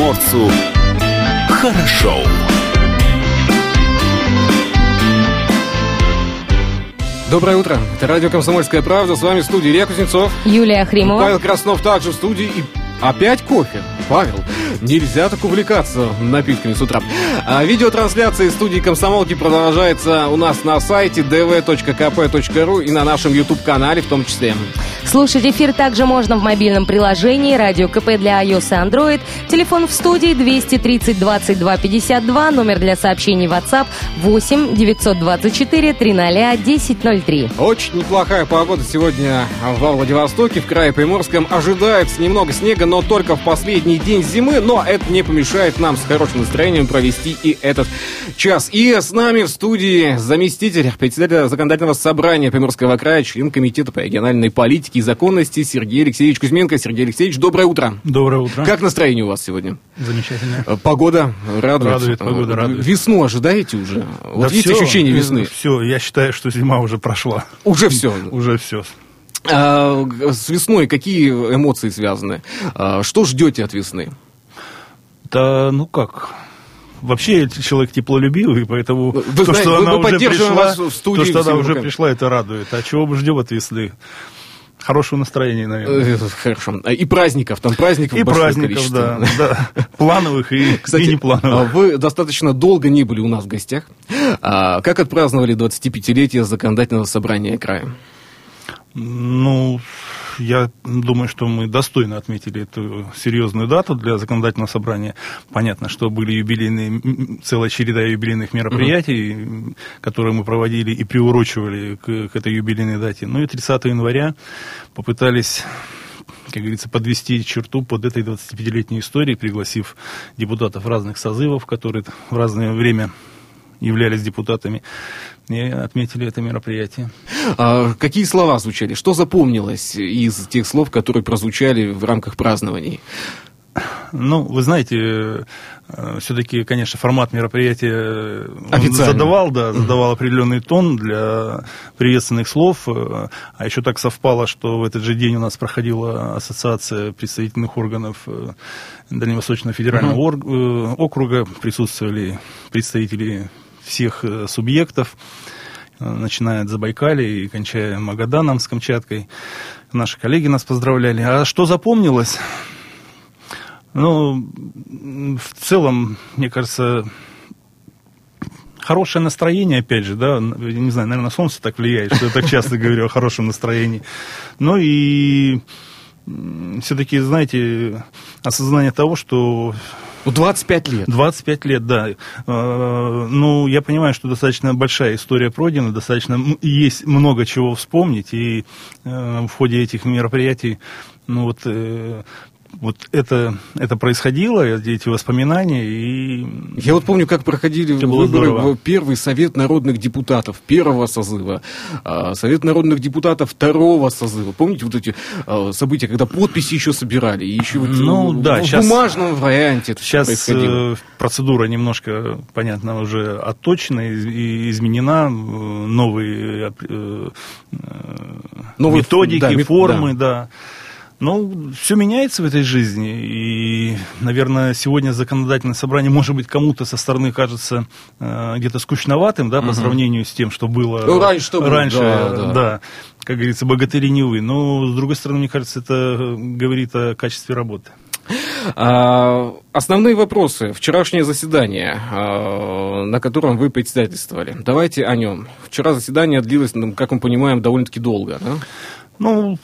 приморцу хорошо. Доброе утро. Это радио «Комсомольская правда». С вами в студии Илья Кузнецов. Юлия Хримова. Павел Краснов также в студии. И опять кофе. Павел, нельзя так увлекаться напитками с утра. А видеотрансляция из студии «Комсомолки» продолжается у нас на сайте dv.kp.ru и на нашем YouTube-канале в том числе. Слушать эфир также можно в мобильном приложении «Радио КП» для iOS и Android. Телефон в студии 230 22 52, номер для сообщений WhatsApp 8 924 300 1003. Очень неплохая погода сегодня во Владивостоке, в крае Приморском. Ожидается немного снега, но только в последний день зимы. Но это не помешает нам с хорошим настроением провести и этот час. И с нами в студии заместитель председателя законодательного собрания Приморского края, член комитета по региональной политике и законности Сергей Алексеевич Кузьменко. Сергей Алексеевич, доброе утро. Доброе утро. Как настроение у вас сегодня? Замечательно. Э, Погода радует. Радует, погода радует. Весну ожидаете уже? Вот Да есть ощущение весны? Все, я считаю, что зима уже прошла. Уже все. Уже все. А, с весной какие эмоции связаны? А, что ждете от весны? Да, ну как, Вообще человек теплолюбивый, поэтому Вы то, знаете, что мы- она мы уже пришла, вас в студии то, что она уже пришла, это радует. А чего мы ждем от весны? Хорошего настроения, наверное. Э, Хорошо. И праздников, там праздников И праздников, количество. да, да. Плановых и, Кстати, и неплановых. а вы достаточно долго не были у нас в гостях. А, Как отпраздновали 25-летие законодательного собрания края? Ну, я думаю, что мы достойно отметили эту серьезную дату для законодательного собрания. Понятно, что были юбилейные, целая череда юбилейных мероприятий, м, которые мы проводили и приурочивали к, к этой юбилейной дате. Ну и 30 января попытались как говорится, подвести черту под этой 25-летней историей, пригласив депутатов разных созывов, которые в разное время являлись депутатами, и отметили это мероприятие. А, Какие слова звучали? Что запомнилось из тех слов, которые прозвучали в рамках празднований? Ну, вы знаете, все-таки, конечно, формат мероприятия э, задавал, да, задавал определенный тон для приветственных слов. э, А еще так совпало, что в этот же день у нас проходила ассоциация представительных органов э, Дальневосточного федерального э, округа. Присутствовали представители всех э, субъектов, э, начиная от Забайкалья и кончая Магаданом с Камчаткой. Наши коллеги нас поздравляли. А что запомнилось? Ну, в целом, мне кажется, хорошее настроение, опять же, да, не знаю, наверное, солнце так влияет, что я так часто говорю о хорошем настроении. Ну и все-таки, знаете, осознание того, что 25 лет. 25 лет, да. Э, Ну, я понимаю, что достаточно большая история пройдена, достаточно есть много чего вспомнить, и э, в ходе этих мероприятий, ну вот, э, вот это, это происходило, эти воспоминания, и Я вот помню, как проходили Это выборы здорово. в первый Совет народных депутатов первого созыва, а, Совет народных депутатов второго созыва. Помните вот эти а, события, когда подписи еще собирали, и еще вот Ну, в- да, в щас- бумажном варианте это Сейчас происходило. э, процедура немножко, понятно, уже отточена и изменена, э, новые э, э, Новые методики, да, формы, да. Ну, все меняется в этой жизни, и, наверное, сегодня законодательное собрание, может быть, кому-то со стороны кажется э, где-то скучноватым, да, по сравнению с тем, что было Ну, раньше что было, раньше, да, да. да, как говорится, богатыри не вы. Но, с другой стороны, мне кажется, это э, говорит о качестве работы. А, основные вопросы. Вчерашнее заседание, а, на котором вы председательствовали. Давайте о нем. Вчера заседание длилось, ну, как мы понимаем, довольно-таки долго. Да? Ну,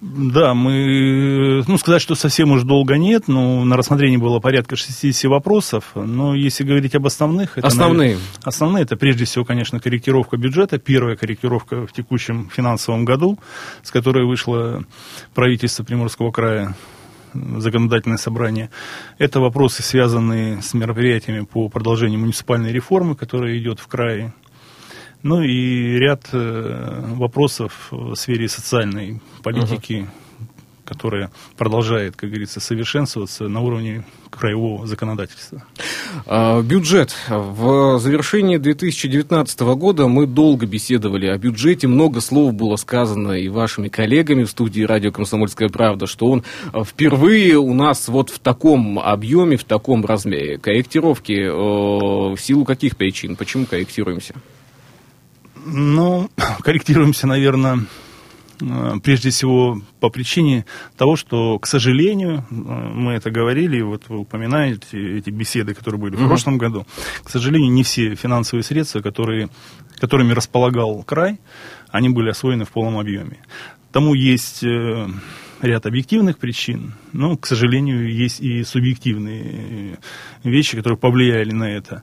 да, мы, ну, сказать, что совсем уж долго нет, но на рассмотрении было порядка 60 вопросов, но если говорить об основных... Это, Основные. наверное, основные, это прежде всего, конечно, корректировка бюджета, первая корректировка в текущем финансовом году, с которой вышло правительство Приморского края, законодательное собрание. Это вопросы, связанные с мероприятиями по продолжению муниципальной реформы, которая идет в крае. Ну и ряд э, вопросов в сфере социальной политики, которая продолжает, как говорится, совершенствоваться на уровне краевого законодательства. А, бюджет. В завершении 2019 года мы долго беседовали о бюджете, много слов было сказано и вашими коллегами в студии радио «Комсомольская правда», что он впервые у нас вот в таком объеме, в таком размере. Корректировки э, в силу каких причин? Почему корректируемся? Ну, корректируемся, наверное, э, прежде всего по причине того, что, к сожалению, э, мы это говорили, вот вы упоминаете эти беседы, которые были в прошлом году, к сожалению, не все финансовые средства, которые, которыми располагал край, они были освоены в полном объеме. Тому есть э, ряд объективных причин, но, к сожалению, есть и субъективные вещи, которые повлияли на это.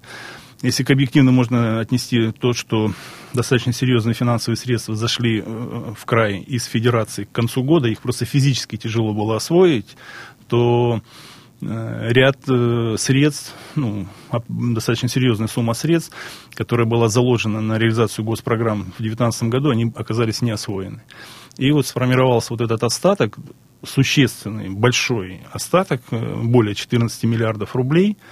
Если к объективно можно отнести то, что достаточно серьезные финансовые средства зашли э, в край из федерации к концу года, их просто физически тяжело было освоить, то э, ряд э, средств, ну, достаточно серьезная сумма средств, которая была заложена на реализацию госпрограмм в 2019 году, они оказались не освоены. И вот сформировался вот этот остаток, существенный, большой остаток, более 14 миллиардов рублей –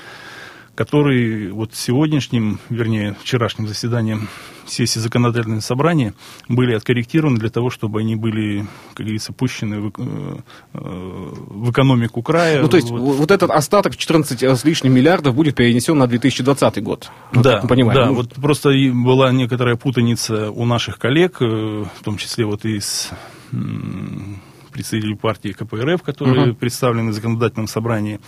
которые вот сегодняшним, вернее, вчерашним заседанием сессии законодательного собрания были откорректированы для того, чтобы они были, как говорится, пущены в, э, в экономику края. Ну, то есть вот, вот этот остаток 14 с лишним миллиардов будет перенесен на 2020 год. Ну, да, понимаем. да, ну, вот просто была некоторая путаница у наших коллег, э, в том числе вот из представителей партии КПРФ, которые угу. представлены в законодательном собрании.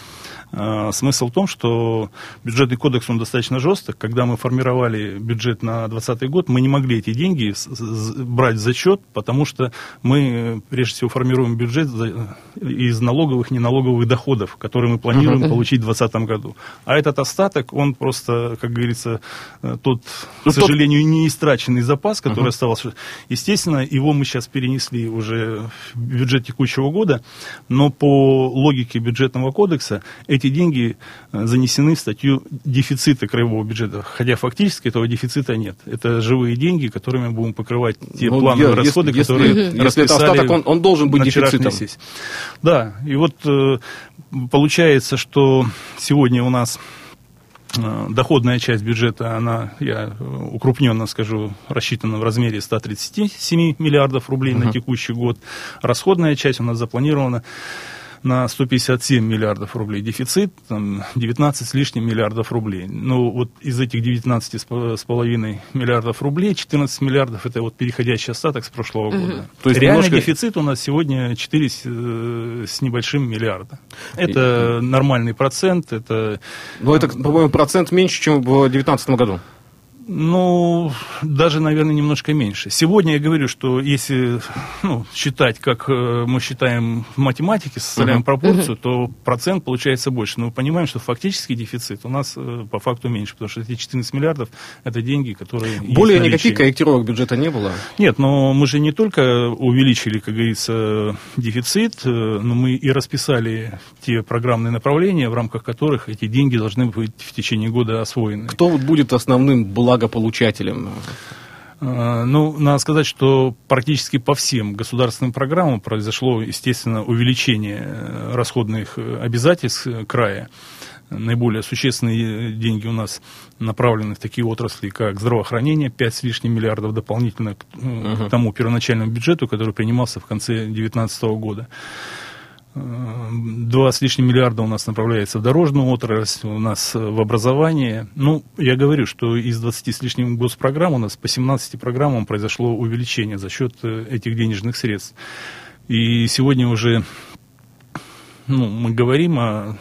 А, смысл в том, что бюджетный кодекс, он достаточно жесток. Когда мы формировали бюджет на 2020 год, мы не могли эти деньги брать за счет, потому что мы, прежде всего, формируем бюджет из налоговых, неналоговых доходов, которые мы планируем uh получить в 2020 году. А этот остаток, он просто, как говорится, э, тот, ну, к сожалению, тот... не истраченный запас, который uh оставался. Естественно, его мы сейчас перенесли уже в бюджет текущего года, но по логике бюджетного кодекса эти деньги э, занесены в статью дефицита краевого бюджета, хотя фактически этого дефицита нет. Это живые деньги, которыми будем покрывать те ну, плановые я, расходы, если, которые если, если это остаток, он, он должен быть дефицитом. Сессии. Да, и вот э, получается, что сегодня у нас доходная часть бюджета, она, я укрупненно скажу, рассчитана в размере 137 миллиардов рублей uh-huh. на текущий год. Расходная часть у нас запланирована на 157 миллиардов рублей дефицит, там 19 с лишним миллиардов рублей. Ну, вот из этих 19 с половиной миллиардов рублей, 14 миллиардов это вот переходящий остаток с прошлого года. Угу. То есть реальный немножко... дефицит у нас сегодня 4 с, э, с небольшим миллиарда. Это И... нормальный процент, это... Ну, это, по-моему, процент меньше, чем в 2019 году. Ну, даже, наверное, немножко меньше. Сегодня я говорю, что если ну, считать, как э, мы считаем в математике, составляем uh-huh. пропорцию, uh-huh. то процент получается больше. Но мы понимаем, что фактический дефицит у нас э, по факту меньше, потому что эти 14 миллиардов – это деньги, которые Более никаких корректировок бюджета не было? Нет, но мы же не только увеличили, как говорится, дефицит, э, но мы и расписали те программные направления, в рамках которых эти деньги должны быть в течение года освоены. Кто будет основным благом благополучателям? А, ну, надо сказать, что практически по всем государственным программам произошло, естественно, увеличение э, расходных э, обязательств края. Наиболее существенные деньги у нас направлены в такие отрасли, как здравоохранение, 5 с лишним миллиардов дополнительно к, uh-huh. к тому первоначальному бюджету, который принимался в конце 2019 года. Два с лишним миллиарда у нас направляется в дорожную отрасль, у нас в образование. Ну, я говорю, что из 20 с лишним госпрограмм у нас по 17 программам произошло увеличение за счет э, этих денежных средств. И сегодня уже ну, мы говорим о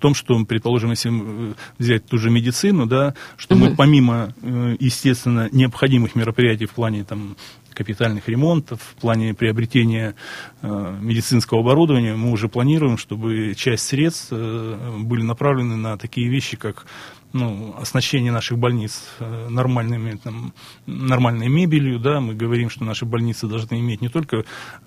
том, что, предположим, если э, взять ту же медицину, да, что мы помимо, э, естественно, необходимых мероприятий в плане там, капитальных ремонтов, в плане приобретения э, медицинского оборудования, мы уже планируем, чтобы часть средств э, были направлены на такие вещи, как ну, оснащение наших больниц э, нормальными, там, нормальной мебелью, да, мы говорим, что наши больницы должны иметь не только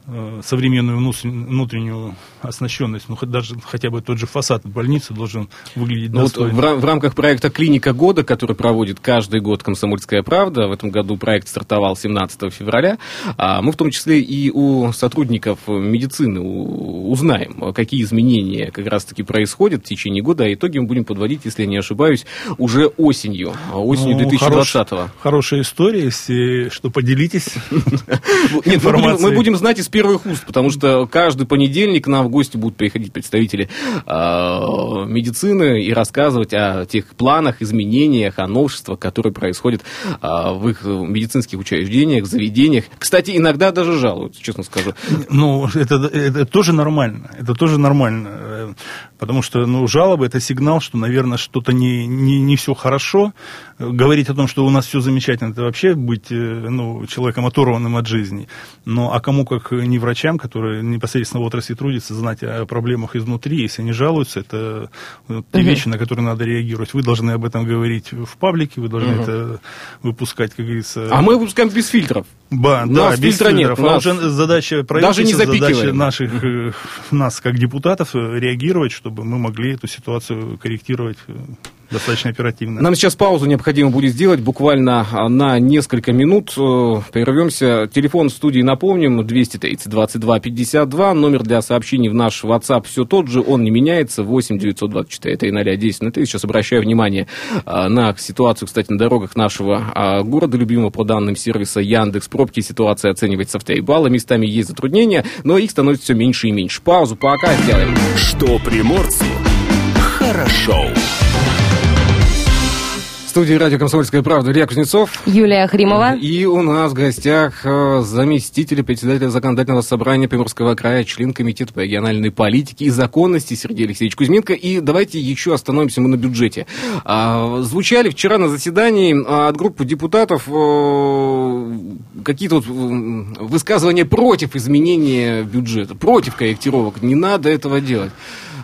э, современную внутреннюю оснащенность, но даже хотя бы тот же фасад больницы должен выглядеть ну, вот в, в рамках проекта «Клиника года», который проводит каждый год «Комсомольская правда», в этом году проект стартовал 17 февраля, а мы в том числе и у сотрудников медицины узнаем, какие изменения как раз-таки происходят в течение года, а итоги мы будем подводить, если я не ошибаюсь, уже осенью, а осенью ну, 2020-го. Хорош, хорошая история, если что, поделитесь Нет, мы будем знать из первых уст, потому что каждый понедельник к нам в гости будут приходить представители а, медицины и рассказывать о тех планах, изменениях, о новшествах, которые происходят а, в их медицинских учреждениях, заведениях. Кстати, иногда даже жалуются, честно скажу. Ну, это, это тоже нормально. Это тоже нормально. Э, потому что ну, жалобы это сигнал, что, наверное, что-то не, не, не все хорошо. Говорить о том, что у нас все замечательно, это вообще быть э, ну, человеком оторванным от жизни. Но а кому, как не врачам, которые непосредственно в отрасли трудятся, знать о проблемах изнутри, если они жалуются, это вот, те угу. вещи, на которые надо реагировать. Вы должны об этом говорить в паблике, вы должны угу. это выпускать, как говорится. А мы выпускаем без фильтров. Ба, да, без фильтра фильтров. Нет, а нас... уже задача правительства, Даже не задача наших, э, нас как депутатов э, реагировать, чтобы мы могли эту ситуацию корректировать э, достаточно оперативно. Нам сейчас паузу необходимо будет сделать, буквально а, на несколько минут. Э, прервемся. Телефон в студии, напомним, 230 22 52. Номер для сообщений в наш WhatsApp все тот же, он не меняется, 8 924 300 10 3. Сейчас обращаю внимание а, на ситуацию, кстати, на дорогах нашего а, города любимого по данным сервиса Яндекс. Пробки ситуация оценивается в 3 балла. Местами есть затруднения, но их становится все меньше и меньше. Паузу пока сделаем. Что приморцу хорошо студии радио «Комсомольская правда» Илья Кузнецов. Юлия Хримова. И у нас в гостях э, заместитель председателя законодательного собрания Приморского края, член комитета по региональной политике и законности Сергей Алексеевич Кузьменко. И давайте еще остановимся мы на бюджете. А, звучали вчера на заседании а, от группы депутатов э, какие-то вот высказывания против изменения бюджета, против корректировок. Не надо этого делать.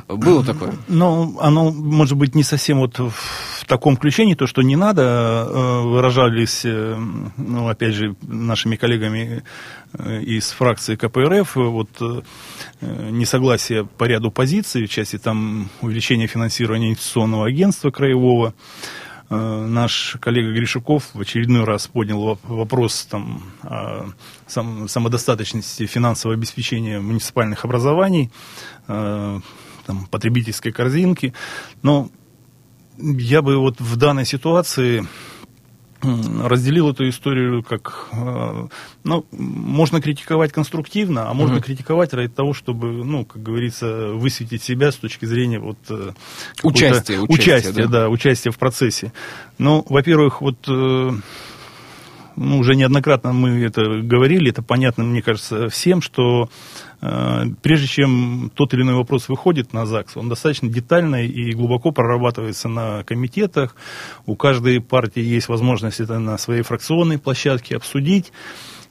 Было такое? Ну, оно, может быть, не совсем вот в таком ключе, не то, что не надо, э, выражались, э, ну, опять же, нашими коллегами э, из фракции КПРФ, вот несогласие по ряду позиций, в части там увеличения финансирования инвестиционного агентства краевого, наш коллега Гришуков в очередной раз поднял вопрос там, о самодостаточности финансового обеспечения муниципальных образований там, потребительской корзинки. Но я бы вот в данной ситуации разделил эту историю как, э, ну, можно критиковать конструктивно, а можно угу. критиковать ради того, чтобы, ну, как говорится, высветить себя с точки зрения вот э, участия, участия, да? да, участия в процессе. Ну, во-первых, вот э, ну, уже неоднократно мы это говорили, это понятно, мне кажется, всем, что э, прежде чем тот или иной вопрос выходит на ЗАГС, он достаточно детально и глубоко прорабатывается на комитетах. У каждой партии есть возможность это на своей фракционной площадке обсудить.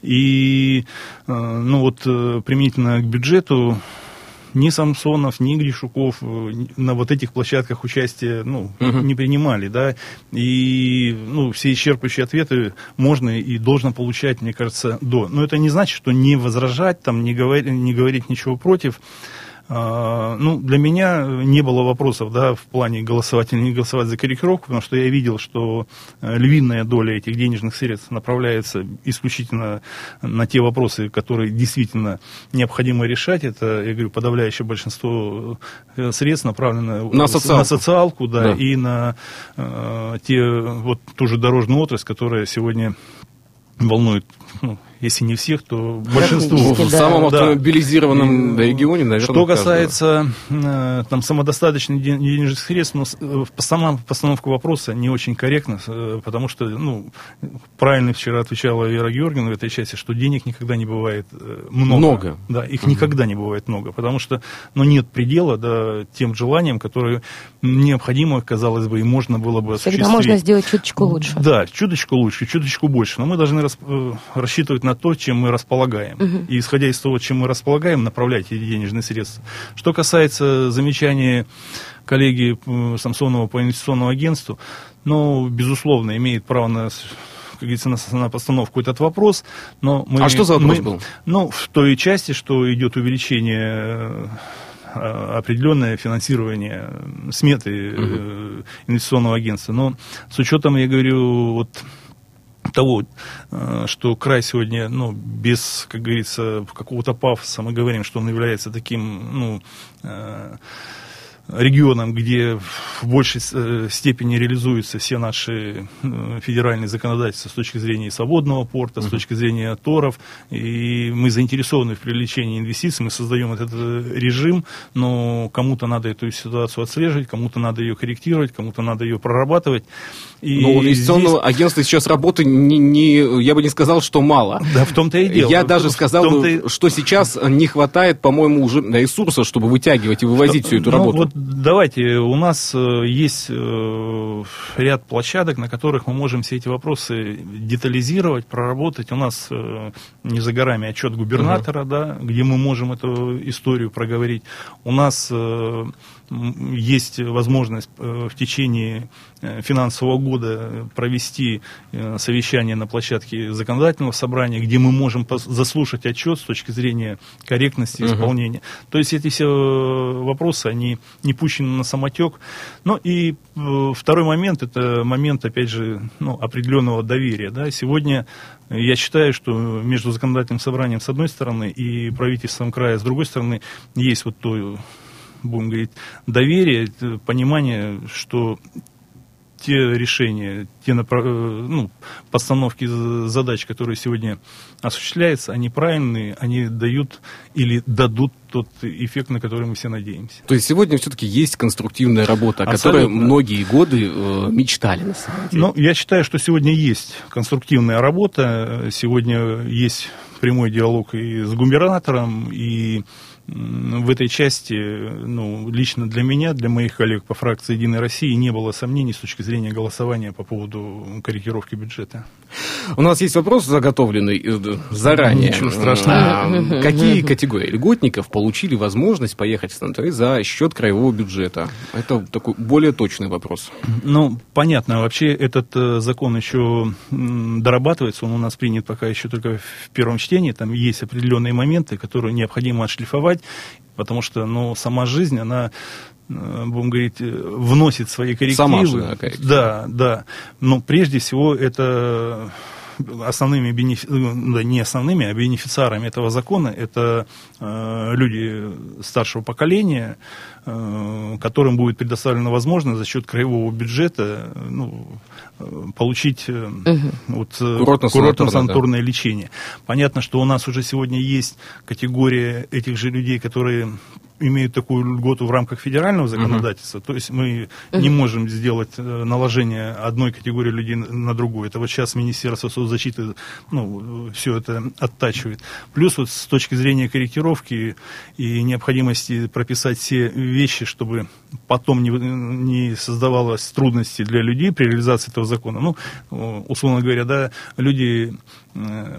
И э, ну вот э, применительно к бюджету ни Самсонов, ни Гришуков э, на вот этих площадках участия ну, угу. не принимали, да, и ну, все исчерпывающие ответы можно и должно получать, мне кажется, до. Но это не значит, что не возражать, там, не, говорить, не говорить ничего против. А, ну, для меня не было вопросов, да, в плане голосовать или не голосовать за корректировку, потому что я видел, что э, львиная доля этих денежных средств направляется исключительно на те вопросы, которые действительно необходимо решать. Это, я говорю, подавляющее большинство э, средств направлено на социалку, на социалку да, да. и на э, те, вот ту же дорожную отрасль, которая сегодня волнует ну, если не всех, то большинство. В самом автомобилизированном да. регионе, наверное. Что касается э, там, самодостаточных денежных средств, ну, э, сама постановка вопроса не очень корректна, э, потому что, ну, правильно вчера отвечала Вера Георгиевна в этой части, что денег никогда не бывает много. Много. Да, их угу. никогда не бывает много, потому что, ну, нет предела, да, тем желаниям, которые необходимо, казалось бы, и можно было бы осуществить. Всегда можно сделать чуточку лучше. Да, чуточку лучше, чуточку больше, но мы должны расп- рассчитывать на то, чем мы располагаем. Мгм. И исходя из того, чем мы располагаем, направлять эти денежные средства. Что касается замечания коллеги Самсонова по инвестиционному агентству, ну, безусловно, имеет право на как говорится, на, на постановку этот вопрос, но мы... А что за вопрос мы- был? Ну, в той части, что идет увеличение э, определенное финансирование э, сметы э, инвестиционного агентства. Но с учетом, я говорю, вот того, э, что край сегодня, ну, без, как говорится, какого-то пафоса, мы говорим, что он является таким, ну, э, регионом, где в большей э, степени реализуются все наши федеральные законодательства с точки зрения свободного порта, с точки зрения торов, и мы заинтересованы в привлечении инвестиций, мы создаем этот режим, но кому-то надо эту ситуацию отслеживать, кому-то надо ее корректировать, кому-то надо ее прорабатывать. И Но у инвестиционного агентства сейчас работы, не, не- я бы не сказал, что мало. здесь- Да, в том-то и дело. Я даже сказал, бы, что сейчас не хватает, по-моему, уже ресурса, чтобы вытягивать и вывозить всю эту Ну, работу. вот давайте, у нас э, есть э, ряд площадок, на которых мы можем все эти вопросы детализировать, проработать. У нас э, не за горами отчет губернатора, да, где мы можем эту историю проговорить. У нас есть возможность э, в течение э, финансового года провести э, совещание на площадке законодательного собрания, где мы можем заслушать отчет с точки зрения корректности исполнения. То есть эти все вопросы, они не пущены на самотек. Ну и второй момент, это момент, опять же, ну, определенного доверия. Да. Сегодня я считаю, что между законодательным собранием с одной стороны и правительством края с другой стороны есть вот то, будем говорить, доверие, понимание, что те решения, те напра- э, ну, постановки задач, которые сегодня осуществляются, они правильные, они дают или дадут тот эффект, на который мы все надеемся. То есть сегодня все-таки есть конструктивная работа, о которой Абсолютно. многие годы э, мечтали на самом деле. Ну, я считаю, что сегодня есть конструктивная работа, сегодня есть прямой диалог и с губернатором, и в этой части, ну, лично для меня, для моих коллег по фракции «Единой России» не было сомнений с точки зрения голосования по поводу корректировки бюджета. У нас есть вопрос заготовленный э, заранее. Ничего страшного. Какие категории льготников получили возможность поехать в санаторий за счет краевого бюджета? Это такой более точный вопрос. Ну, понятно, вообще этот э, закон еще дорабатывается, он у нас принят пока еще только в первом чтении, там есть определенные моменты, которые необходимо отшлифовать, потому что, ну, сама жизнь, она э, будем говорить, э, вносит свои коррективы. Сама же, да, коррективы. Да, да. Но прежде всего это основными бенефи- ну, да, не основными, а бенефициарами этого закона это э, люди старшего поколения, э, которым будет предоставлена возможность за счет краевого бюджета э, ну, э, получить э, вот, э, Курортно-санаторное, курортно-санаторное лечение. Понятно, что у нас уже сегодня есть категория этих же людей, которые имеют такую льготу в рамках федерального законодательства. То есть мы не можем сделать э, наложение одной категории людей на- на другую. Это вот сейчас Министерство соцзащиты ну, все это оттачивает. Плюс вот с точки зрения корректировки и необходимости прописать все вещи, чтобы потом не, не создавалось трудностей для людей при реализации этого закона. Ну, э, условно говоря, да, люди э,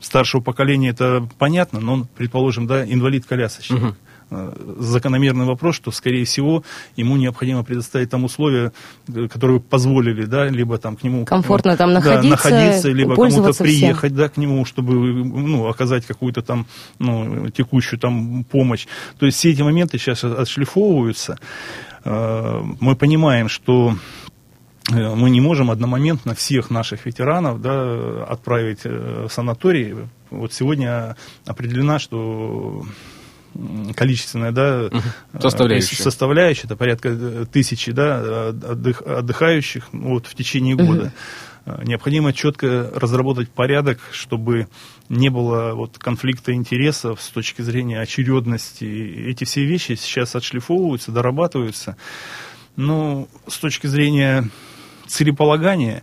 старшего поколения это понятно, но, предположим, да, инвалид-колясочник. Э, Закономерный вопрос, что, скорее всего, ему необходимо предоставить там условия, э, которые позволили, да, либо там к нему... Комфортно там да, находиться, находиться, либо кому-то пользоваться всем. приехать, да, к нему, чтобы, ну, оказать какую-то там, ну, текущую там помощь. То есть все эти моменты сейчас отшлифовываются. Э, Мы понимаем, что э, мы не можем одномоментно всех наших ветеранов да, отправить э, в санаторий. Вот сегодня определена, что количественная да, э, Составляющая. составляющая, это порядка э, тысячи да, отдых- отдыхающих ну, вот, в течение года. Э, Необходимо четко разработать порядок, чтобы не было вот, конфликта интересов с точки зрения очередности. Эти все вещи сейчас отшлифовываются, дорабатываются. Ну, с точки зрения целеполагания,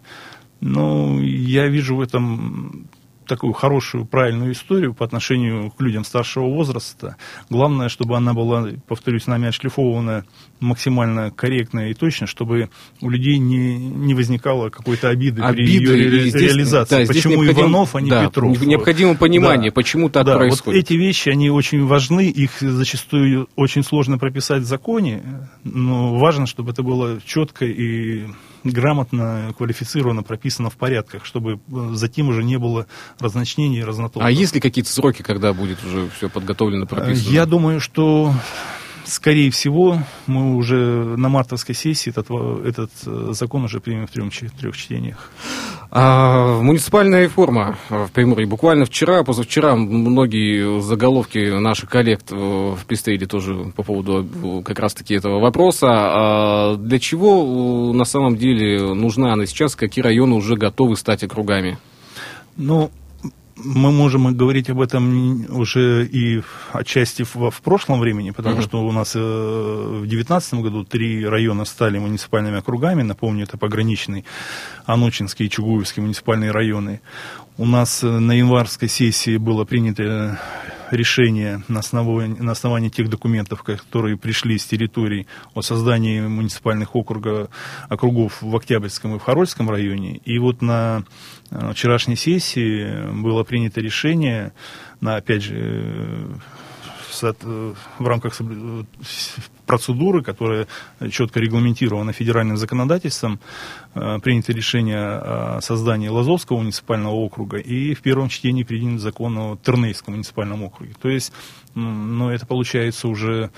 ну, я вижу в этом такую хорошую, правильную историю по отношению к людям старшего возраста. Главное, чтобы она была, повторюсь, нами отшлифована максимально корректно и точно, чтобы у людей не, не возникало какой-то обиды, Обиды, при ее ре- здесь- реализации. да, почему Иванов, а не да, Петров? Необходимо понимание, Да. почему так да, происходит. Вот эти вещи, они очень важны, их зачастую очень сложно прописать в законе, но важно, чтобы это было четко и грамотно, квалифицированно прописано в порядках, чтобы э, затем уже не было разночнений и разнотолков. А есть ли какие-то сроки, когда будет уже все подготовлено, прописано? Я думаю, что скорее всего мы уже на мартовской сессии этот, этот э, закон уже примем в трех, трех чтениях. А, муниципальная реформа в Приморье. Буквально вчера, позавчера многие заголовки наших коллег э, пестрили тоже по поводу э, как раз-таки этого вопроса. А для чего на самом деле нужна она сейчас? Какие районы уже готовы стать округами? Ну, мы можем говорить об этом уже и отчасти в, в прошлом времени, потому Мгм. что у нас э, в 2019 году три района стали муниципальными округами. Напомню, это пограничный, Анучинский и Чугуевский муниципальные районы. У нас э, на январской сессии было принято решение на основании, на основании тех документов, которые пришли с территорий о создании муниципальных округа, округов в Октябрьском и в Харольском районе. И вот на э, вчерашней сессии было принято решение на, опять же, э, э, в рамках процедуры, которая четко регламентирована федеральным законодательством, э, принято решение о создании Лазовского муниципального округа и в первом чтении принят закон о Тернейском муниципальном округе. То есть, ну, это получается уже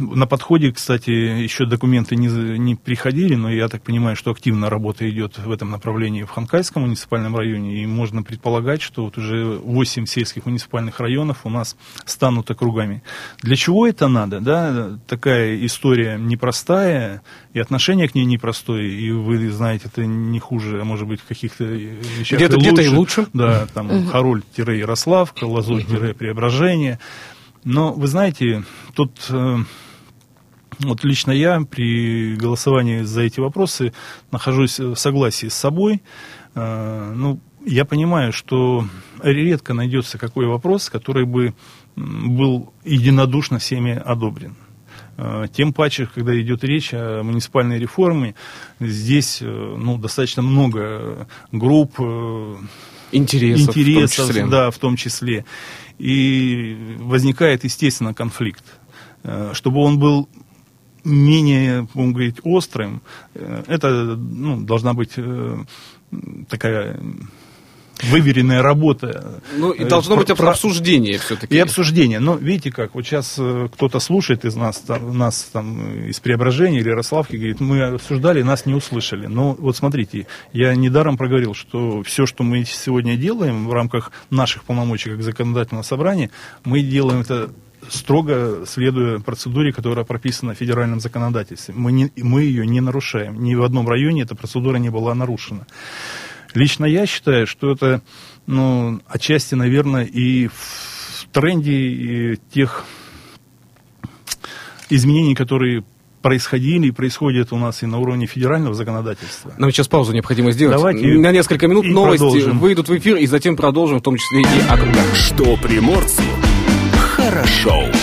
на подходе, кстати, еще документы не, не приходили, но я так понимаю, что активно работа идет в этом направлении в Ханкайском муниципальном районе, и можно предполагать, что вот уже 8 сельских муниципальных районов у нас станут округами. Для чего это надо? Да? Такая история непростая, и отношение к ней непростое, и вы знаете, это не хуже, а может быть, в каких-то вещах Где-то- и где-то и лучше. Да, там Хароль-Ярославка, Лазурь-Преображение. Но, вы знаете, тут э, вот лично я при голосовании за эти вопросы нахожусь в согласии с собой. Э, Ну, я понимаю, что редко найдется какой вопрос, который бы был единодушно всеми одобрен. Э, Тем паче, когда идет речь о муниципальной реформе, здесь э, ну, достаточно много групп, Интересов, интересов, в том числе. да, в том числе. И возникает, естественно, конфликт. Чтобы он был менее, будем говорить, острым, э, это ну, должна быть э, такая выверенная работа. Ну, и должно про- быть про- обсуждение все-таки. и обсуждение. Но видите как, вот сейчас э, кто-то слушает из нас, там, нас там, из Преображения или Ярославки, говорит, мы обсуждали, нас не услышали. Но вот смотрите, я недаром проговорил, что все, что мы сегодня делаем в рамках наших полномочий как законодательного собрания, мы делаем это строго следуя процедуре, которая прописана в федеральном законодательстве. Мы, не, мы ее не нарушаем. Ни в одном районе эта процедура не была нарушена. Лично я считаю, что это, ну, отчасти, наверное, и в тренде и тех изменений, которые происходили и происходят у нас и на уровне федерального законодательства. Нам сейчас паузу необходимо сделать. Давайте на несколько минут и новости продолжим. выйдут в эфир, и затем продолжим, в том числе и округа. Что приморцу хорошо.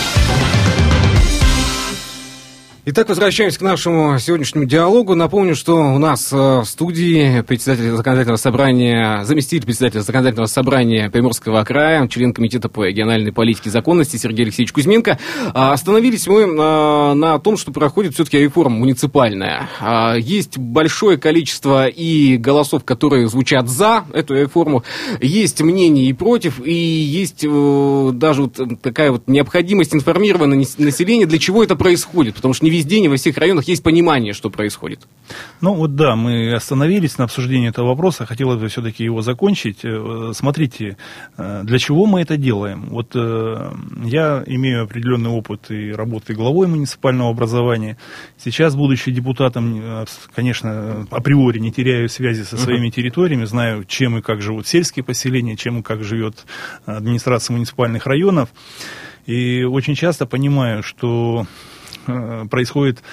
Итак, возвращаемся к нашему сегодняшнему диалогу. Напомню, что у нас э, в студии председатель законодательного собрания, заместитель председателя законодательного собрания Приморского края, член комитета по региональной политике и законности Сергей Алексеевич Кузьменко. А, Остановились мы э, на том, что проходит все-таки реформа муниципальная. А, Есть большое количество и голосов, которые звучат за эту реформу, есть мнения и против, и есть э, даже вот такая вот необходимость информирования населения, для чего это происходит, потому что не везде, не во всех районах есть понимание, что происходит. Ну вот да, мы остановились на обсуждении этого вопроса, хотелось бы все-таки его закончить. Э, Смотрите, э, для чего мы это делаем? Вот э, я имею определенный опыт и работы главой муниципального образования. Сейчас, будучи депутатом, конечно, априори не теряю связи со своими территориями, знаю, чем и как живут сельские поселения, чем и как живет администрация муниципальных районов. И очень часто понимаю, что происходит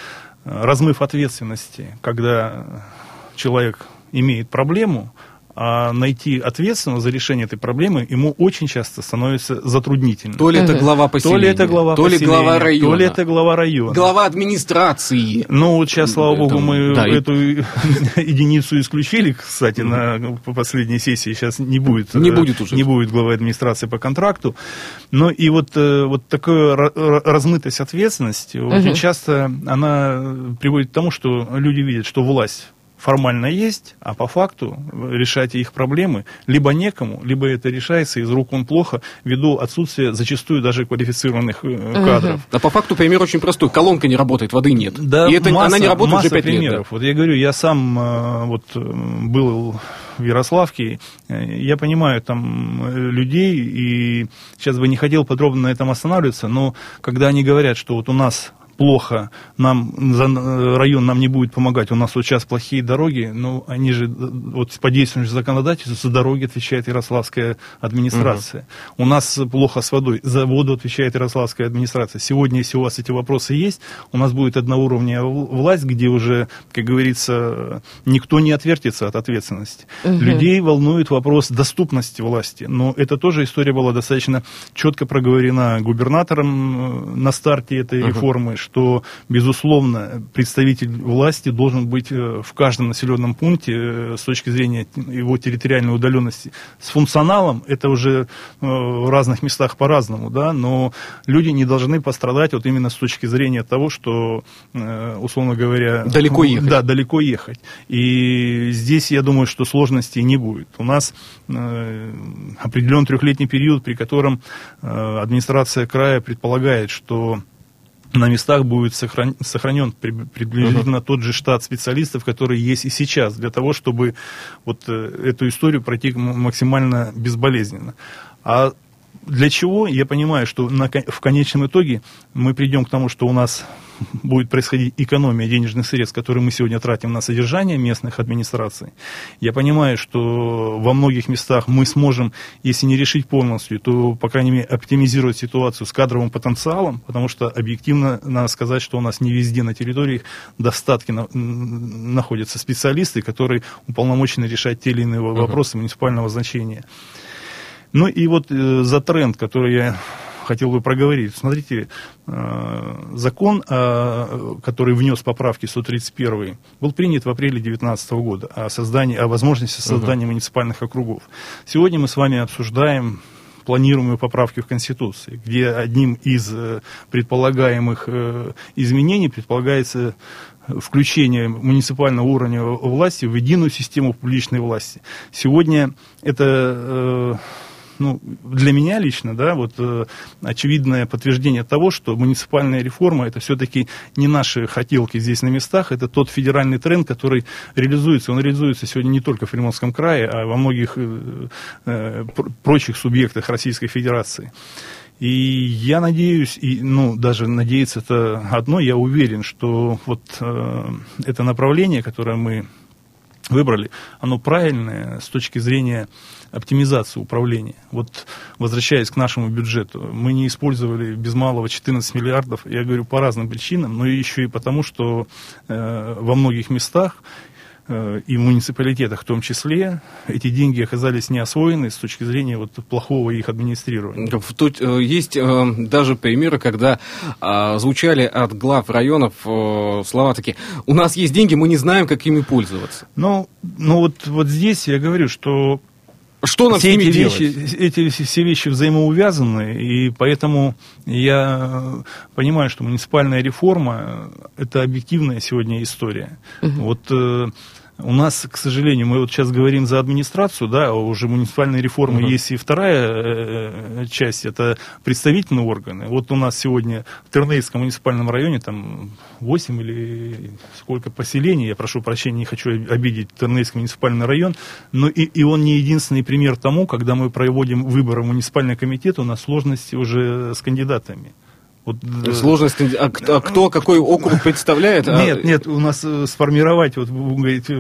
э, размыв ответственности, когда человек имеет проблему, а найти ответственного за решение этой проблемы ему очень часто становится затруднительно. То ли это глава поселения, то ли это глава то ли глава района, то ли это глава района. глава администрации. Ну, вот сейчас, слава богу, мы да, и- эту единицу исключили, кстати, на по последней сессии. Сейчас не будет, Не э, будет уже. не будет главы администрации по контракту. Но и вот, э, вот такая ра- ра- размытость ответственности очень часто она приводит к тому, что люди видят, что власть формально есть, а по факту решать их проблемы либо некому, либо это решается из рук он плохо, ввиду отсутствия зачастую даже квалифицированных э, кадров. А по факту пример очень простой. Колонка не работает, воды нет. Да, и это, масса, она не работает масса уже пять лет. примеров. Вот я говорю, я сам э, вот э, был в Ярославке, я понимаю там людей, и сейчас бы не хотел подробно на этом останавливаться, но когда они говорят, что вот у нас плохо, нам за район нам не будет помогать, у нас вот сейчас плохие дороги, ну, они же, вот по действующему законодательству за дороги отвечает Ярославская администрация. У нас плохо с водой, за воду отвечает Ярославская администрация. Сегодня, если у вас эти вопросы есть, у нас будет одноуровневая власть, где уже, как говорится, никто не отвертится от ответственности. Людей волнует вопрос доступности власти, но это тоже история была достаточно четко проговорена губернатором э, на старте этой реформы, что, безусловно, представитель власти должен быть э, в каждом населенном пункте э, с точки зрения его территориальной удаленности. С функционалом это уже э, в разных местах по-разному, да, но люди не должны пострадать вот именно с точки зрения того, что, условно говоря... Далеко ехать. Да, далеко ехать. И здесь, я думаю, что сложностей не будет. У нас определен трехлетний период, при котором администрация края предполагает, что на местах будет сохран- сохранен при- приблизительно тот же штат специалистов, который есть и сейчас, для того, чтобы вот э, эту историю пройти максимально безболезненно. А для чего? Я понимаю, что на в конечном итоге мы придем к тому, что у нас будет происходить экономия денежных средств, которые мы сегодня тратим на содержание местных администраций. Я понимаю, что во многих местах мы сможем, если не решить полностью, то, по крайней мере, оптимизировать ситуацию с кадровым потенциалом, потому что объективно надо сказать, что у нас не везде на территории достатки на- находятся специалисты, которые уполномочены решать те или иные вопросы муниципального значения. Ну и вот э, за тренд, который я хотел бы проговорить. Смотрите, э, закон, э, который внес поправки 131, был принят в апреле 2019 года о, создании, о возможности создания муниципальных округов. Сегодня мы с вами обсуждаем планируемые поправки в Конституции, где одним из э, предполагаемых изменений предполагается включение муниципального уровня власти в единую систему публичной власти. Сегодня это ну, для меня лично, да, вот э, очевидное подтверждение того, что муниципальная реформа это все-таки не наши хотелки здесь на местах, это тот федеральный тренд, который реализуется. Он реализуется сегодня не только в Приморском крае, а во многих э, э, пр- прочих субъектах Российской Федерации. И я надеюсь, и, ну, даже надеяться это одно, я уверен, что вот э, это направление, которое мы выбрали, оно правильное с точки зрения оптимизации управления. Вот возвращаясь к нашему бюджету, мы не использовали без малого 14 миллиардов, я говорю по разным причинам, но еще и потому, что э, во многих местах э, и в муниципалитетах в том числе, эти деньги оказались не освоены с точки зрения вот плохого их администрирования. Тут э, есть э, даже примеры, когда а, звучали от глав районов слова такие, у нас есть деньги, мы не знаем, как ими пользоваться. Ну, ну вот, вот здесь я говорю, что Что нам с все ними эти делать? вещи, эти все вещи взаимоувязаны, и поэтому я понимаю, что муниципальная реформа – это объективная сегодня история. Вот э, у нас, к сожалению, мы вот сейчас говорим за администрацию, да, а уже муниципальной реформы Мгм. есть и вторая э, часть, это представительные органы. Вот у нас сегодня в Тернейском муниципальном районе там 8 или сколько поселений, я прошу прощения, не хочу обидеть Тернейский муниципальный район, но и, и он не единственный пример тому, когда мы проводим выборы в муниципальный комитет, у нас сложности уже с кандидатами. Вот, э, Сложность, а кто, а кто какой округ представляет? а- нет, нет, у нас э, сформировать, вот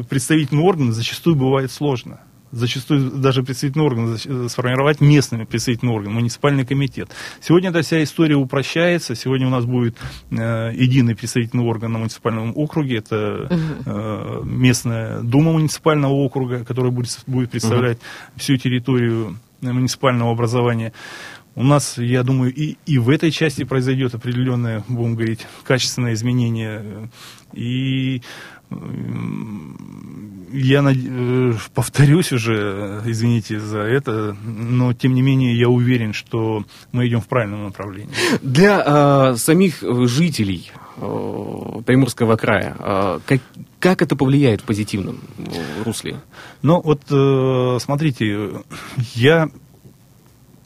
представительный орган зачастую бывает сложно. зачастую даже представительный орган э, сформировать местный представительный орган, муниципальный комитет. Сегодня эта вся история упрощается. Сегодня у нас будет э, единый представительный орган на муниципальном округе. Это э, местная дума муниципального округа, которая будет, будет представлять угу. всю территорию муниципального образования. У нас, я думаю, и, и в этой части произойдет определенное, будем говорить, качественное изменение. И я э, повторюсь уже, извините за это, но тем не менее я уверен, что мы идем в правильном направлении. Для э, самих жителей э, Приморского края, э, как, как это повлияет в позитивном русле? Ну вот э, смотрите, я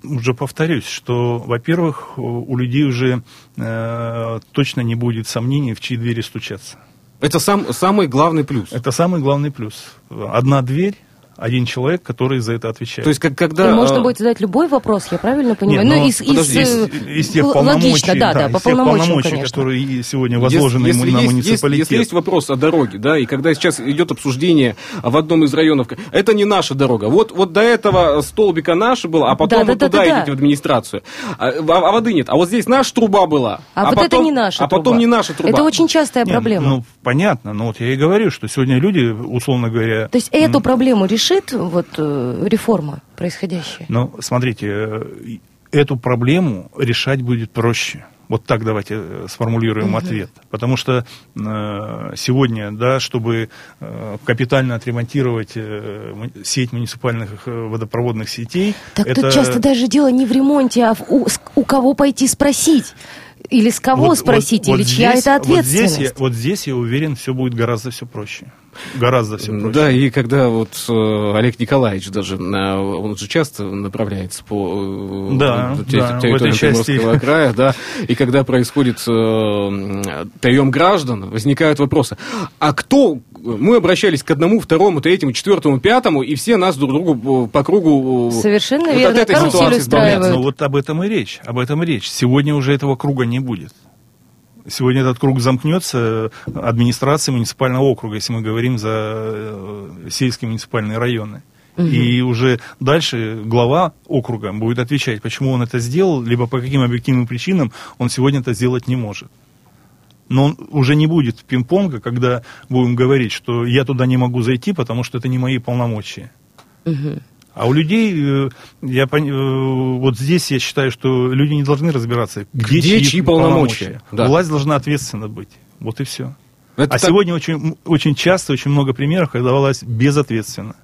уже повторюсь, что, во-первых, у людей уже э, точно не будет сомнений, в чьи двери стучаться. Это сам, самый главный плюс. Это самый главный плюс. Одна дверь, один человек, который за это отвечает. То есть, как, когда... И можно а, будет задать любой вопрос, я правильно понимаю? Нет, ну, из, подожди, из, из, из тех полномочий, логично, да, да, да, по полномочий, конечно. которые сегодня возложены если, если на есть, муниципалитет. Если, если есть вопрос о дороге, да, и когда сейчас идет обсуждение в одном из районов, это не наша дорога. Вот, вот до этого столбика наша была, а потом да, вот да, туда да, идите да. в администрацию. А, а, а воды нет. А вот здесь наша труба была. А, а вот потом, это не наша А труба. потом не наша труба. Это очень частая нет, проблема. Ну, понятно. Но вот я и говорю, что сегодня люди, условно говоря... То есть эту проблему решит вот э, реформа происходящая? Ну, смотрите, э, эту проблему решать будет проще. Вот так давайте э, сформулируем угу. ответ. Потому что э, сегодня, да, чтобы э, капитально отремонтировать э, сеть муниципальных водопроводных сетей... Так это... тут часто даже дело не в ремонте, а в, у, у кого пойти спросить. Или с кого вот, спросить, вот, или вот чья здесь, это ответственность? Вот здесь, я, вот здесь, я уверен, все будет гораздо все проще. Гораздо все проще. Да, и когда вот э, Олег Николаевич даже, он же часто направляется по э, да, да, территории Приморского края, да, и когда происходит э, прием граждан, возникают вопросы. А кто мы обращались к одному, второму, третьему, четвертому, пятому, и все нас друг другу по кругу Совершенно вот верно. от этой ситуации Ну вот об этом и речь, об этом и речь. Сегодня уже этого круга не будет. Сегодня этот круг замкнется администрацией муниципального округа, если мы говорим за э, сельские муниципальные районы. И уже дальше глава округа будет отвечать, почему он это сделал, либо по каким объективным причинам он сегодня это сделать не может. Но уже не будет пинг-понга, когда будем говорить, что я туда не могу зайти, потому что это не мои полномочия. Угу. А у людей, э, я, э, вот здесь я считаю, что люди не должны разбираться, где, где чьи, чьи полномочия. полномочия. Да. Власть должна ответственно быть. Вот и все. Это а так... сегодня очень, очень часто, очень много примеров, когда власть безответственна.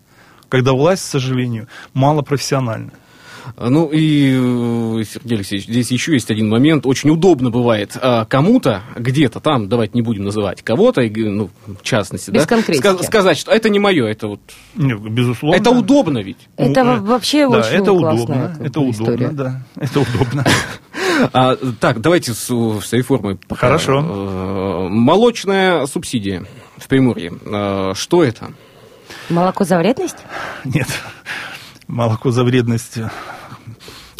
Когда власть, к сожалению, мало профессиональна. Ну и, э, Сергей Алексеевич, здесь еще есть один момент. Очень удобно бывает а, кому-то, где-то там, давайте не будем называть кого-то, ну, в частности, Без да, ска- сказать, что это не мое, это вот... Нет, безусловно. Это удобно ведь. Это ну, вообще да, очень это удобно, это удобно, да, это удобно. А, так, давайте с, с реформой. Пока. Хорошо. Э, молочная субсидия в Приморье. Э, что это? Молоко за вредность? Нет молоко за вредность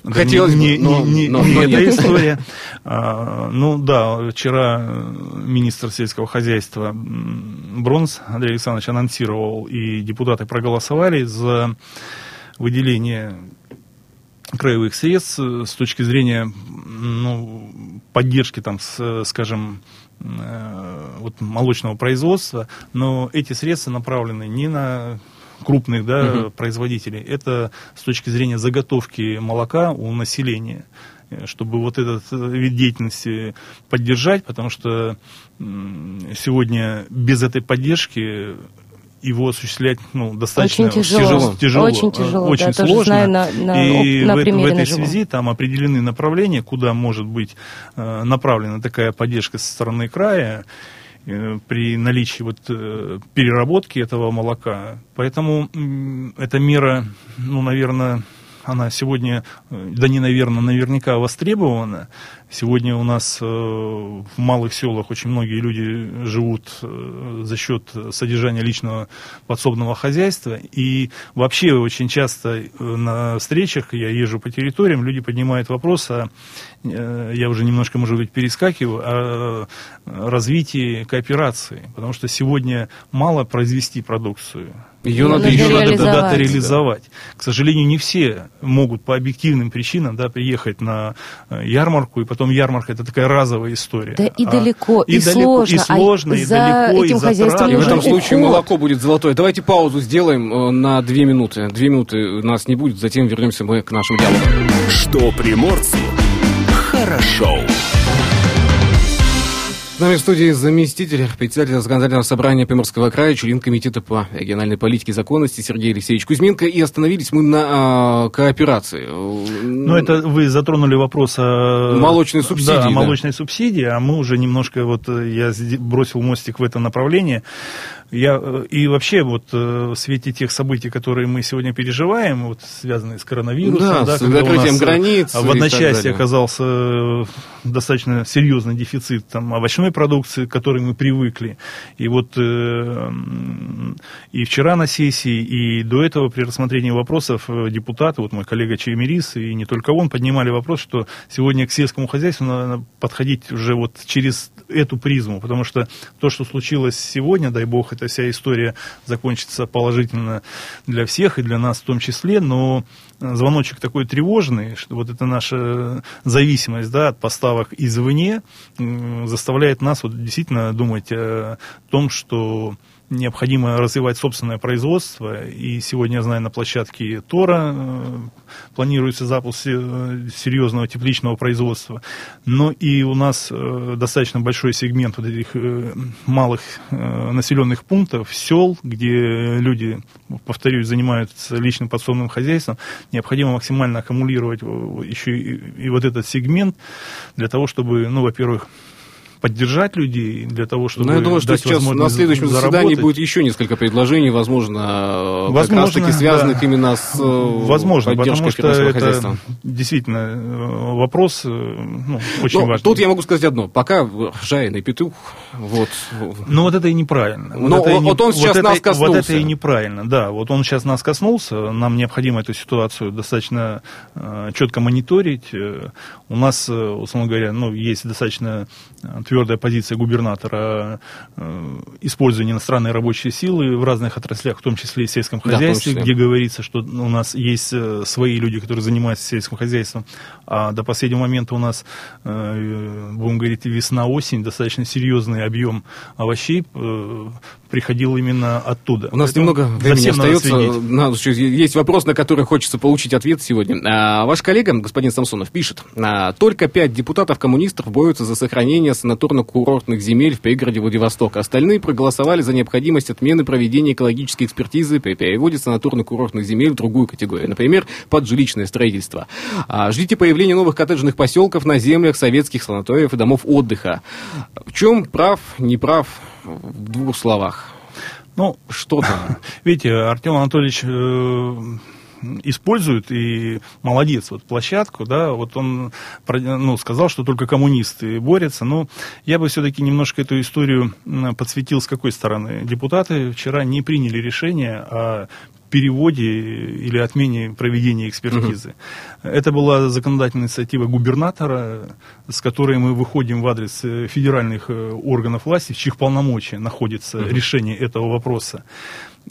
Хотелось не, бы, но, не, но, не, но эта история. А, ну да, вчера министр сельского хозяйства Бронс Андрей Александрович анонсировал, и депутаты проголосовали за выделение краевых средств с точки зрения ну, поддержки, там, с, скажем, э, вот, молочного производства, но эти средства направлены не на крупных да, угу. производителей, это с точки зрения заготовки молока у населения чтобы вот этот э, вид деятельности поддержать, потому что сегодня без этой поддержки его осуществлять ну, достаточно очень тяжело, тяжело, очень, тяжело, очень да, сложно. Знаю на, на, и на в, в этой живом. связи там определены направления, куда может быть э, направлена такая поддержка со стороны края. Э, при наличии вот э, переработки этого молока. Поэтому эта мера, ну, наверное, она сегодня, э, да не наверное, наверняка востребована. Сегодня у нас в малых селах очень многие люди живут за счет содержания личного подсобного хозяйства. И вообще очень часто на встречах, я езжу по территориям, люди поднимают вопрос, о, я уже немножко, может быть, перескакиваю, о развитии кооперации. Потому что сегодня мало произвести продукцию Ее надо, Надо Ее надо реализовать. куда-то реализовать. К сожалению, не все могут по объективным причинам да, приехать на э, ярмарку, и потом ярмарка это такая разовая история. Да и А- далеко, и далеко, сложно, и а сложно, и за далеко, этим и хозяйством затраты. И в этом случае уход. молоко будет золотое. Давайте паузу сделаем э, на две минуты. Две минуты нас не будет, затем вернемся мы к нашему диалогу. Что приморцу хорошо. С нами в студии заместитель председателя законодательного собрания Приморского края, член комитета по региональной политике и законности Сергей Алексеевич Кузьменко. И остановились мы на а, кооперации. Ну, это вы затронули вопрос о... Молочной субсидии, Да, да. о молочной субсидии, а мы уже немножко, вот э, я бросил мостик в это направление. Я, э, и вообще, вот э, в свете тех событий, которые мы сегодня переживаем, вот связанные с коронавирусом, Да, с когда у нас, э, границ и в одночасье оказался достаточно серьезный дефицит там, овощной продукции, к которой мы привыкли. И вот и вчера на сессии, и до этого при рассмотрении вопросов депутаты, вот мой коллега Чаймирис, и не только он, поднимали вопрос, что сегодня к сельскому хозяйству надо подходить уже вот через эту призму, потому что то, что случилось сегодня, дай бог, эта вся история закончится положительно для всех и для нас в том числе, но э, звоночек такой тревожный, что вот это наша зависимость да, от поставок извне заставляет нас вот действительно думать о том, что необходимо развивать собственное производство. И сегодня, я знаю, на площадке Тора э, планируется запуск э, серьезного тепличного производства. Но и у нас э, достаточно большой сегмент вот этих малых населенных пунктов, сел, где люди, повторюсь, занимаются личным подсобным хозяйством. Необходимо максимально аккумулировать еще и вот этот сегмент для того, чтобы, ну, во-первых, поддержать людей для того, чтобы Ну, я думаю, что сейчас на следующем заседании заработать. будет еще несколько предложений, возможно, э, как Возможно, раз-таки связанных да. именно с э, Возможно, потому что это действительно э, вопрос ну, очень Ну, важный. тут я могу сказать одно. Пока жареный петух, вот, Но вот это и неправильно. Но это и вот он сейчас это- нас Вот коснулся. это и неправильно, да. Вот он сейчас нас коснулся, нам необходимо эту ситуацию достаточно э, четко мониторить. У нас, условно говоря, ну, есть достаточно э, твердая позиция губернатора э, использования иностранной рабочей силы в разных отраслях, в том числе и в сельском Да, хозяйстве, числе. где говорится, что у нас есть э, свои люди, которые занимаются сельским хозяйством, а до последнего момента у нас, э, будем говорить, весна-осень, достаточно серьезный объем овощей приходил именно оттуда. У нас Поэтому немного времени остается. Надо есть вопрос, на который хочется получить ответ сегодня. А, ваш коллега, господин Самсонов, пишет, а, только пять депутатов-коммунистов борются за сохранение санаторно-курортных земель в пригороде Владивостока. Остальные проголосовали за необходимость отмены проведения экологической экспертизы при переводе санаторно-курортных земель в другую категорию, например, под жилищное строительство. А, ждите появления новых коттеджных поселков на землях советских санаториев и домов отдыха. В чем прав, не прав, в двух словах? Ну, Что там? видите, Артем Анатольевич использует и молодец, вот площадку, да, вот он ну, сказал, что только коммунисты борются, но я бы все-таки немножко эту историю подсветил с какой стороны. Депутаты вчера не приняли решение о переводе или отмене проведения экспертизы. Это была законодательная инициатива губернатора, с которой мы выходим в адрес э, федеральных э, органов власти, в чьих полномочия находится решение этого вопроса.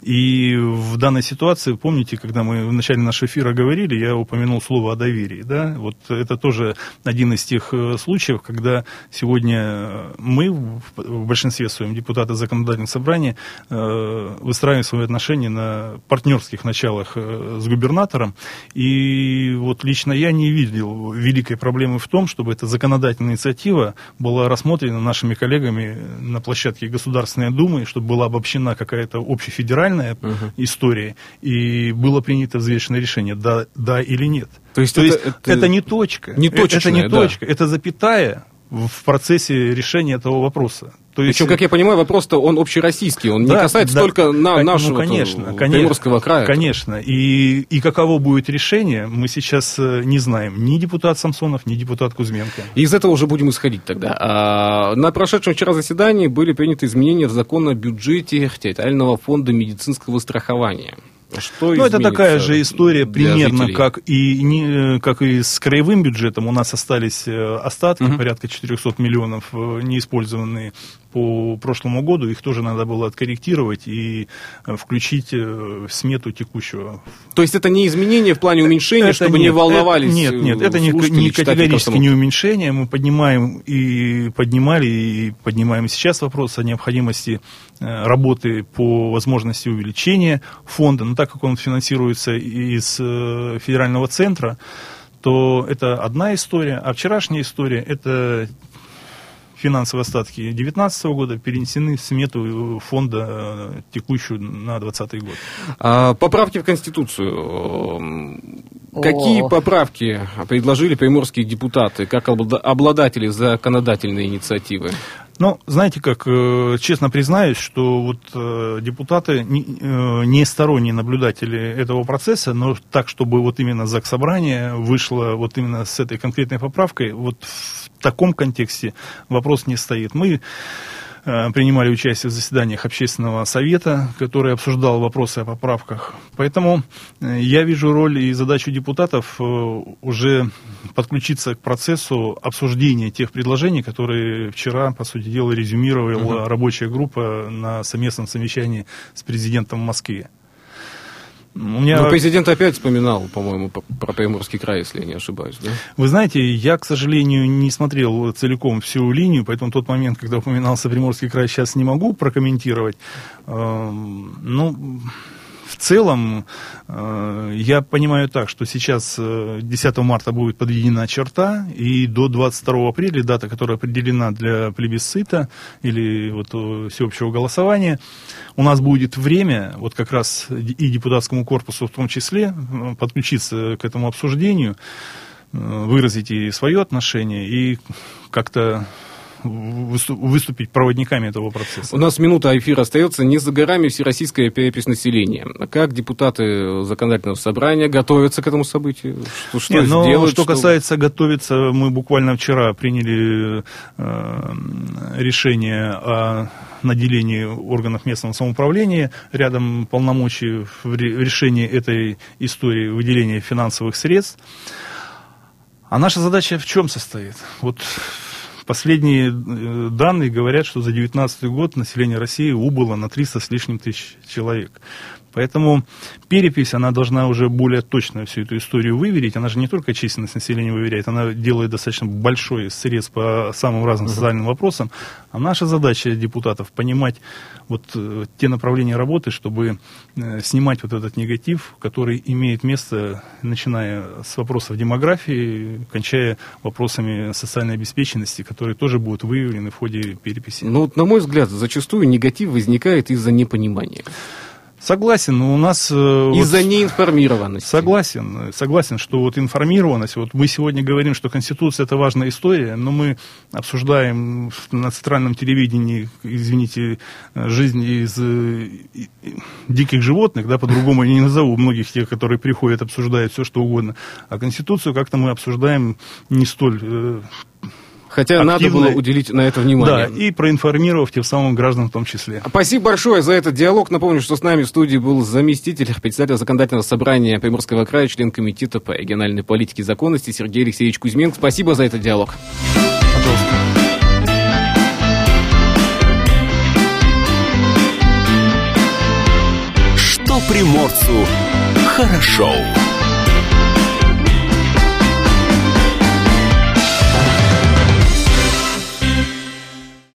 И в данной ситуации, помните, когда мы в начале нашего эфира говорили, я упомянул слово о доверии. Да? Вот это тоже один из тех э, случаев, когда сегодня мы, в большинстве своем депутаты законодательного собрания, выстраиваем свои отношения на партнерских началах с губернатором. И вот лично я не видел великой проблемы в том, чтобы эта законодательная инициатива была рассмотрена нашими коллегами на площадке Государственной Думы, чтобы была обобщена какая-то общефедеральная история, и было принято взвешенное решение, да, да или нет. То есть То это- есть это это, не точка. не Это- это точечная, не да. точка, это запятая в процессе решения этого вопроса. То есть, Причем, как я понимаю, вопрос-то он общероссийский, он не да, касается да, только на кон- нашего ну, конечно, вот, конечно, Приморского края. Конечно. И, и каково будет решение, мы сейчас э, не знаем. Ни депутат Самсонов, ни депутат Кузьменко. И из этого уже будем исходить тогда. А, на прошедшем вчера заседании были приняты изменения в закон о бюджете территориального фонда медицинского страхования. Что Ну, это такая же история примерно, жителей? как и, не, как и с краевым бюджетом. У нас остались э, остатки, Мгм. порядка 400 миллионов э, неиспользованные по прошлому году, их тоже надо было откорректировать и э, включить в смету текущего. То есть это не изменение в плане уменьшения, это чтобы нет, не волновались это, Нет, нет, это не, не категорически не уменьшение. Мы поднимаем и поднимали, и поднимаем сейчас вопрос о необходимости работы по возможности увеличения фонда. Но так как он финансируется из федерального центра, то это одна история, а вчерашняя история – это финансовые остатки 2019 года перенесены в смету фонда э, текущую на 2020 год. А, поправки в Конституцию. Какие О. поправки предложили приморские депутаты, как обладатели законодательной инициативы? Ну, знаете как, э, честно признаюсь, что вот э, депутаты не сторонние наблюдатели этого процесса, но так, чтобы вот именно ЗАГС Собрание вышло вот именно с этой конкретной поправкой, вот в таком контексте вопрос не стоит. Мы э, принимали участие в заседаниях общественного совета, который обсуждал вопросы о поправках. Поэтому э, я вижу роль и задачу депутатов э, уже подключиться к процессу обсуждения тех предложений, которые вчера, по сути дела, резюмировала угу. рабочая группа на совместном совещании с президентом в Москве. У меня... Но президент опять вспоминал, по-моему, про Приморский край, если я не ошибаюсь, да? Вы знаете, я, к сожалению, не смотрел целиком всю линию, поэтому тот момент, когда упоминался Приморский край, сейчас не могу прокомментировать. Эм, ну, в целом, э, я понимаю так, что сейчас 10 э, марта будет подведена черта, и до 22 апреля, дата, которая определена для плебисцита или вот э, всеобщего голосования, у нас будет время, вот как раз и депутатскому корпусу в том числе, подключиться к этому обсуждению, выразить и свое отношение, и как-то выступить проводниками этого процесса. У нас минута эфира остается. Не за горами всероссийская перепись населения. Как депутаты законодательного собрания готовятся к этому событию? Что, что Нет, сделают? Что, что касается готовиться, мы буквально вчера приняли э, решение о наделении органов местного самоуправления рядом полномочий в решении этой истории выделения финансовых средств. А наша задача в чем состоит? Вот Последние э, данные говорят, что за 2019 год население России убыло на 300 с лишним тысяч человек. Поэтому перепись, она должна уже более точно всю эту историю выверить. Она же не только численность населения выверяет, она делает достаточно большой срез по самым разным социальным вопросам. А наша задача депутатов понимать вот э, те направления работы, чтобы э, снимать вот этот негатив, который имеет место, начиная с вопросов демографии, кончая вопросами социальной обеспеченности, которые тоже будут выявлены в ходе переписи. Ну, на мой взгляд, зачастую негатив возникает из-за непонимания. Согласен, но у нас... Э, Из-за вот, неинформированности. Согласен, согласен, что вот информированность, вот мы сегодня говорим, что Конституция это важная история, но мы обсуждаем на центральном телевидении, извините, жизнь из э, диких животных, да, по-другому я не назову многих тех, которые приходят, обсуждают все, что угодно, а Конституцию как-то мы обсуждаем не столь э, Хотя активно, надо было уделить на это внимание. Да, и проинформировав тем самым граждан в том числе. Спасибо большое за этот диалог. Напомню, что с нами в студии был заместитель председателя законодательного собрания Приморского края, член комитета по региональной политике и законности Сергей Алексеевич Кузьменко. Спасибо за этот диалог. Пожалуйста. Что приморцу хорошо.